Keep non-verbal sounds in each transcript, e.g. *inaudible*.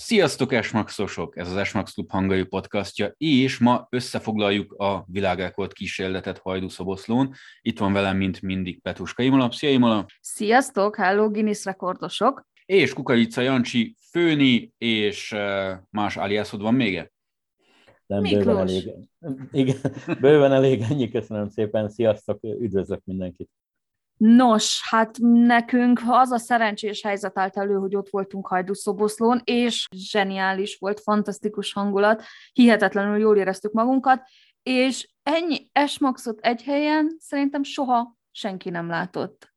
Sziasztok, Esmaxosok! Ez az Esmax Klub hangai podcastja, és ma összefoglaljuk a világrekord kísérletet Hajdúszoboszlón. Itt van velem, mint mindig, Petuska Imola. Szia, Imola! Sziasztok, hello Guinness rekordosok! És Kukarica Jancsi, Főni és más aliasod van még? Nem, bőven elég. Igen, *laughs* bőven elég, ennyi, köszönöm szépen, sziasztok, üdvözlök mindenkit! Nos, hát nekünk az a szerencsés helyzet állt elő, hogy ott voltunk Hajdúszoboszlón, és zseniális volt, fantasztikus hangulat, hihetetlenül jól éreztük magunkat, és ennyi esmaxot egy helyen szerintem soha senki nem látott.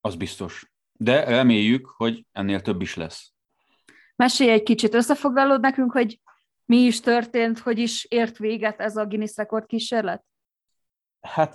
Az biztos. De reméljük, hogy ennél több is lesz. Mesélj egy kicsit, összefoglalod nekünk, hogy mi is történt, hogy is ért véget ez a Guinness rekord kísérlet? Hát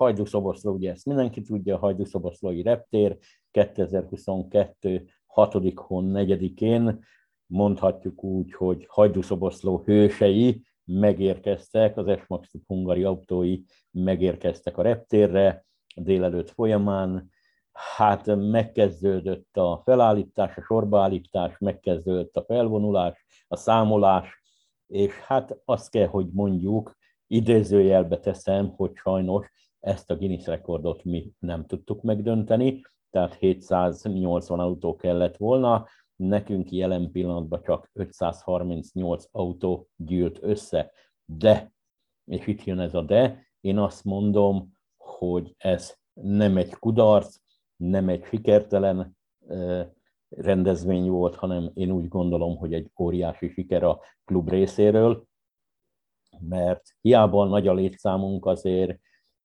Hajdúszoboszló, ugye ezt mindenki tudja, Hajdúszoboszlói reptér 2022. 6. hon 4-én mondhatjuk úgy, hogy Hajdúszoboszló hősei megérkeztek, az Esmax hungari autói megérkeztek a reptérre délelőtt folyamán, hát megkezdődött a felállítás, a sorbaállítás, megkezdődött a felvonulás, a számolás, és hát azt kell, hogy mondjuk, idézőjelbe teszem, hogy sajnos ezt a Guinness rekordot mi nem tudtuk megdönteni, tehát 780 autó kellett volna, nekünk jelen pillanatban csak 538 autó gyűlt össze, de, és itt jön ez a de, én azt mondom, hogy ez nem egy kudarc, nem egy sikertelen rendezvény volt, hanem én úgy gondolom, hogy egy óriási siker a klub részéről, mert hiába nagy a létszámunk, azért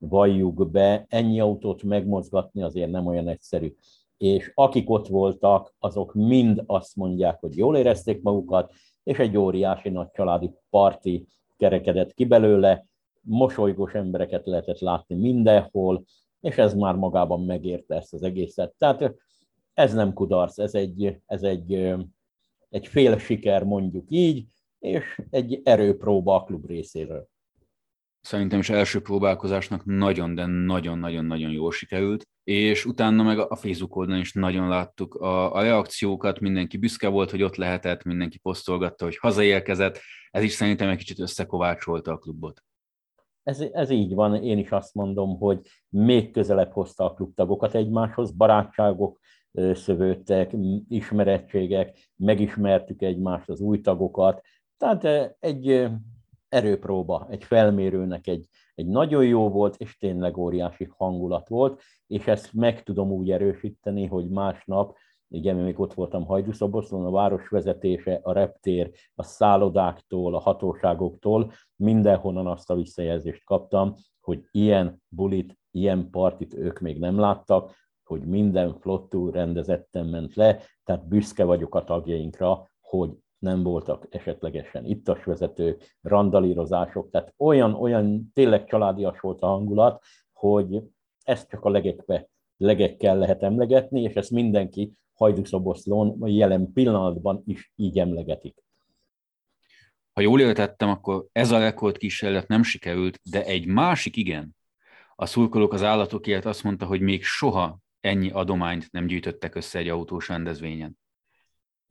valljuk be, ennyi autót megmozgatni azért nem olyan egyszerű. És akik ott voltak, azok mind azt mondják, hogy jól érezték magukat, és egy óriási nagy családi parti kerekedett ki belőle, mosolygós embereket lehetett látni mindenhol, és ez már magában megérte ezt az egészet. Tehát ez nem kudarc, ez egy, ez egy, egy fél siker mondjuk így, és egy erőpróba a klub részéről. Szerintem is első próbálkozásnak nagyon, de nagyon-nagyon-nagyon jól sikerült, és utána meg a Facebook oldalon is nagyon láttuk a, a reakciókat, mindenki büszke volt, hogy ott lehetett, mindenki posztolgatta, hogy hazaérkezett, ez is szerintem egy kicsit összekovácsolta a klubot. Ez, ez így van, én is azt mondom, hogy még közelebb hozta a klubtagokat egymáshoz, barátságok szövődtek, ismerettségek, megismertük egymást, az új tagokat, tehát egy erőpróba, egy felmérőnek egy, egy nagyon jó volt, és tényleg óriási hangulat volt, és ezt meg tudom úgy erősíteni, hogy másnap, igen, még ott voltam Hajdúszoboszlón, a város vezetése, a reptér, a szállodáktól, a hatóságoktól, mindenhonnan azt a visszajelzést kaptam, hogy ilyen bulit, ilyen partit ők még nem láttak, hogy minden flottú rendezetten ment le, tehát büszke vagyok a tagjainkra, hogy nem voltak esetlegesen ittas vezetők, randalírozások, tehát olyan, olyan tényleg családias volt a hangulat, hogy ezt csak a legekbe, legekkel lehet emlegetni, és ezt mindenki Hajdúszoboszlón jelen pillanatban is így emlegetik. Ha jól értettem, akkor ez a rekord kísérlet nem sikerült, de egy másik igen. A szurkolók az állatokért azt mondta, hogy még soha ennyi adományt nem gyűjtöttek össze egy autós rendezvényen.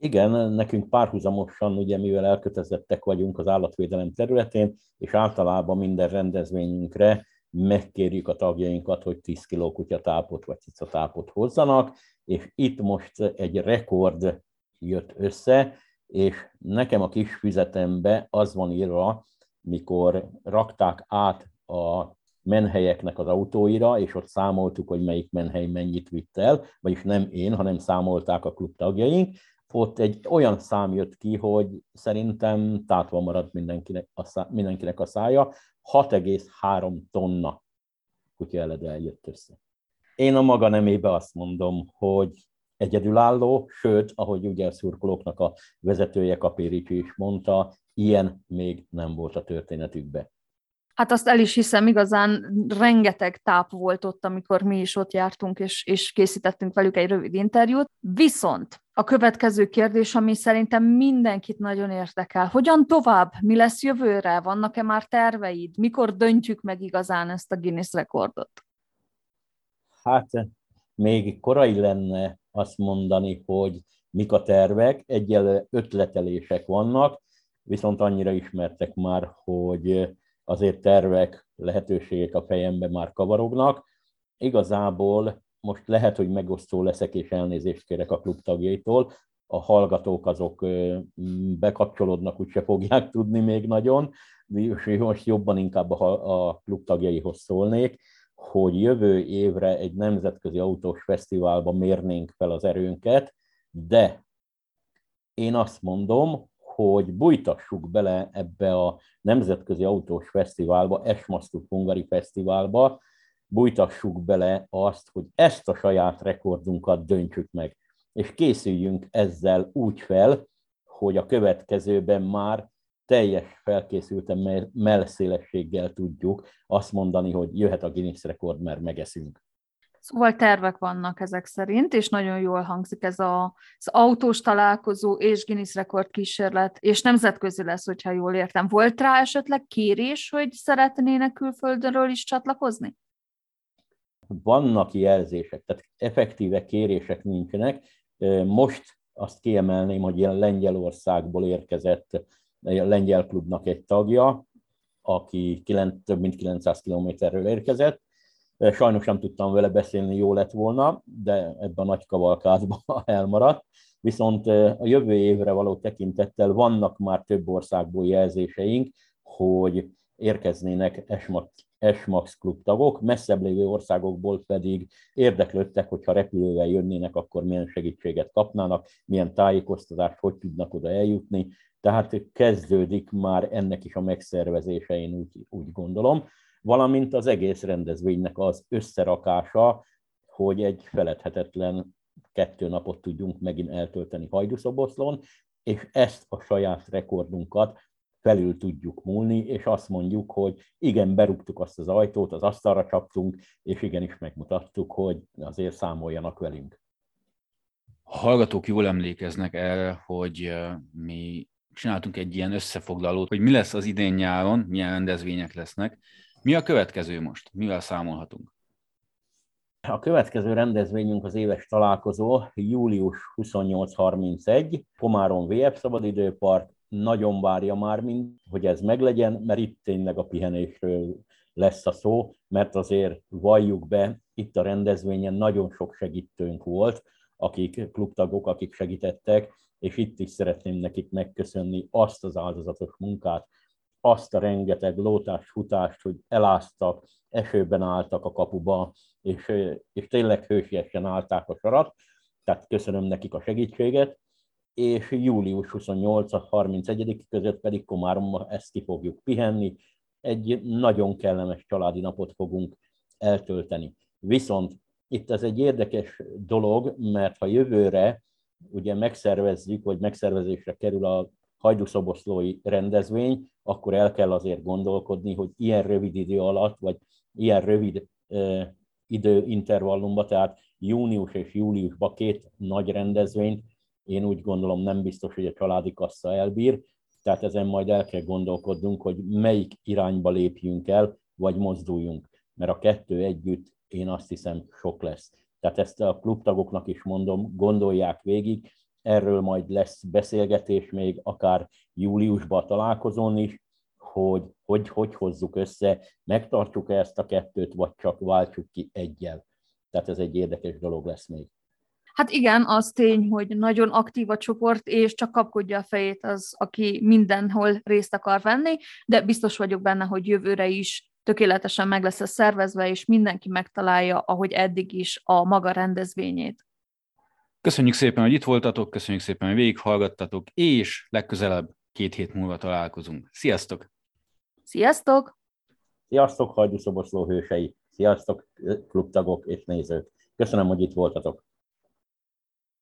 Igen, nekünk párhuzamosan, ugye mivel elkötelezettek vagyunk az állatvédelem területén, és általában minden rendezvényünkre megkérjük a tagjainkat, hogy 10 kg kutyatápot vagy cicatápot hozzanak, és itt most egy rekord jött össze, és nekem a kis füzetembe az van írva, mikor rakták át a menhelyeknek az autóira, és ott számoltuk, hogy melyik menhely mennyit vitt el, vagyis nem én, hanem számolták a klub tagjaink, ott egy olyan szám jött ki, hogy szerintem tátva maradt mindenkinek a, szá, mindenkinek a szája, 6,3 tonna kutya eledel jött össze. Én a maga nemébe azt mondom, hogy egyedülálló, sőt, ahogy ugye a szurkolóknak a vezetője Kapéricsi is mondta, ilyen még nem volt a történetükbe. Hát azt el is hiszem, igazán rengeteg táp volt ott, amikor mi is ott jártunk, és, és készítettünk velük egy rövid interjút. Viszont a következő kérdés, ami szerintem mindenkit nagyon érdekel. Hogyan tovább? Mi lesz jövőre? Vannak-e már terveid? Mikor döntjük meg igazán ezt a Guinness rekordot? Hát még korai lenne azt mondani, hogy mik a tervek, egyel ötletelések vannak, viszont annyira ismertek már, hogy azért tervek, lehetőségek a fejembe már kavarognak. Igazából most lehet, hogy megosztó leszek, és elnézést kérek a klub tagjaitól, a hallgatók azok bekapcsolódnak, úgyse fogják tudni még nagyon, most jobban inkább a, a klub tagjaihoz szólnék, hogy jövő évre egy nemzetközi autós fesztiválban mérnénk fel az erőnket, de én azt mondom, hogy bújtassuk bele ebbe a Nemzetközi Autós Fesztiválba, Esmasztuk Hungari Fesztiválba, bújtassuk bele azt, hogy ezt a saját rekordunkat döntsük meg, és készüljünk ezzel úgy fel, hogy a következőben már teljes felkészülten mellszélességgel tudjuk azt mondani, hogy jöhet a Guinness rekord, mert megeszünk. Szóval tervek vannak ezek szerint, és nagyon jól hangzik ez a, az autós találkozó és Guinness rekord kísérlet, és nemzetközi lesz, hogyha jól értem. Volt rá esetleg kérés, hogy szeretnének külföldről is csatlakozni? Vannak jelzések, tehát effektíve kérések nincsenek. Most azt kiemelném, hogy ilyen Lengyelországból érkezett lengyel klubnak egy tagja, aki több mint 900 kilométerről érkezett, Sajnos nem tudtam vele beszélni, jó lett volna, de ebben a nagy kavalkádban *laughs* elmaradt. Viszont a jövő évre való tekintettel vannak már több országból jelzéseink, hogy érkeznének ESMAX, ESMAX klub tagok, messzebb lévő országokból pedig érdeklődtek, hogyha repülővel jönnének, akkor milyen segítséget kapnának, milyen tájékoztatást, hogy tudnak oda eljutni. Tehát kezdődik már ennek is a megszervezése, én úgy, úgy gondolom valamint az egész rendezvénynek az összerakása, hogy egy feledhetetlen kettő napot tudjunk megint eltölteni Hajdúszoboszlón, és ezt a saját rekordunkat felül tudjuk múlni, és azt mondjuk, hogy igen, berúgtuk azt az ajtót, az asztalra csaptunk, és igenis megmutattuk, hogy azért számoljanak velünk. A hallgatók jól emlékeznek el, hogy mi csináltunk egy ilyen összefoglalót, hogy mi lesz az idén nyáron, milyen rendezvények lesznek, mi a következő most? Mivel számolhatunk? A következő rendezvényünk az éves találkozó, július 28-31, Komárom VF Szabadidőpark, nagyon várja már mind, hogy ez meglegyen, mert itt tényleg a pihenésről lesz a szó, mert azért valljuk be, itt a rendezvényen nagyon sok segítőnk volt, akik klubtagok, akik segítettek, és itt is szeretném nekik megköszönni azt az áldozatos munkát, azt a rengeteg lótás, futást, hogy eláztak, esőben álltak a kapuba, és, és tényleg hősiesen állták a sarat, tehát köszönöm nekik a segítséget, és július 28-31 között pedig Komáromban ezt ki fogjuk pihenni, egy nagyon kellemes családi napot fogunk eltölteni. Viszont itt ez egy érdekes dolog, mert ha jövőre ugye megszervezzük, vagy megszervezésre kerül a hajdúszoboszlói rendezvény, akkor el kell azért gondolkodni, hogy ilyen rövid idő alatt, vagy ilyen rövid eh, időintervallumban, tehát június és júliusban két nagy rendezvényt, én úgy gondolom nem biztos, hogy a családi kassa elbír, tehát ezen majd el kell gondolkodnunk, hogy melyik irányba lépjünk el, vagy mozduljunk, mert a kettő együtt én azt hiszem sok lesz. Tehát ezt a klubtagoknak is mondom, gondolják végig, Erről majd lesz beszélgetés még akár júliusban találkozón is, hogy hogy, hogy hozzuk össze, megtartjuk ezt a kettőt, vagy csak váltjuk ki egyel. Tehát ez egy érdekes dolog lesz még. Hát igen, az tény, hogy nagyon aktív a csoport, és csak kapkodja a fejét az, aki mindenhol részt akar venni, de biztos vagyok benne, hogy jövőre is tökéletesen meg lesz a szervezve, és mindenki megtalálja, ahogy eddig is, a maga rendezvényét. Köszönjük szépen, hogy itt voltatok, köszönjük szépen, hogy végighallgattatok, és legközelebb két hét múlva találkozunk. Sziasztok! Sziasztok! Sziasztok, Hajdú Szoboszló hősei! Sziasztok, klubtagok és nézők! Köszönöm, hogy itt voltatok!